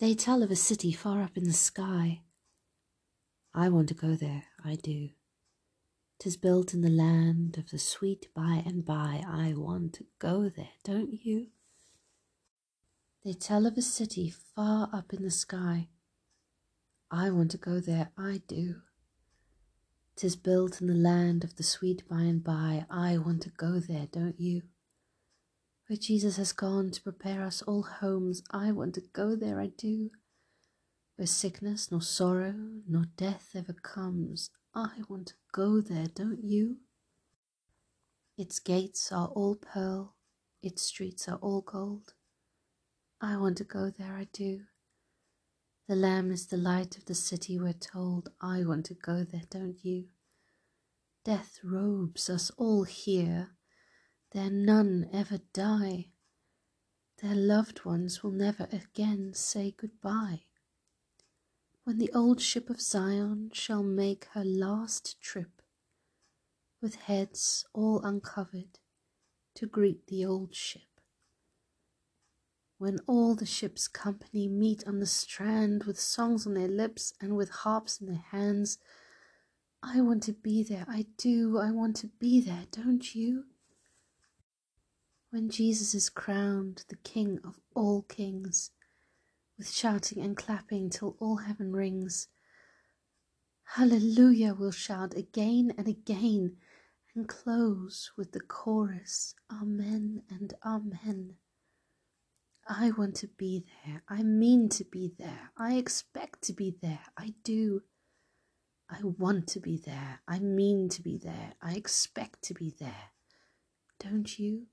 They tell of a city far up in the sky. I want to go there, I do. 'Tis built in the land of the sweet by and by. I want to go there, don't you? They tell of a city far up in the sky. I want to go there, I do. 'Tis built in the land of the sweet by and by. I want to go there, don't you? Where Jesus has gone to prepare us all homes. I want to go there, I do. Where sickness nor sorrow nor death ever comes. I want to go there, don't you? Its gates are all pearl, its streets are all gold. I want to go there, I do. The Lamb is the light of the city, we're told. I want to go there, don't you? Death robes us all here. There none ever die. Their loved ones will never again say goodbye. When the old ship of Zion shall make her last trip, with heads all uncovered, to greet the old ship when all the ship's company meet on the strand with songs on their lips and with harps in their hands. I want to be there, I do, I want to be there, don't you? When Jesus is crowned the King of all kings, with shouting and clapping till all heaven rings. Hallelujah, we'll shout again and again, and close with the chorus Amen and Amen. I want to be there. I mean to be there. I expect to be there. I do. I want to be there. I mean to be there. I expect to be there. Don't you?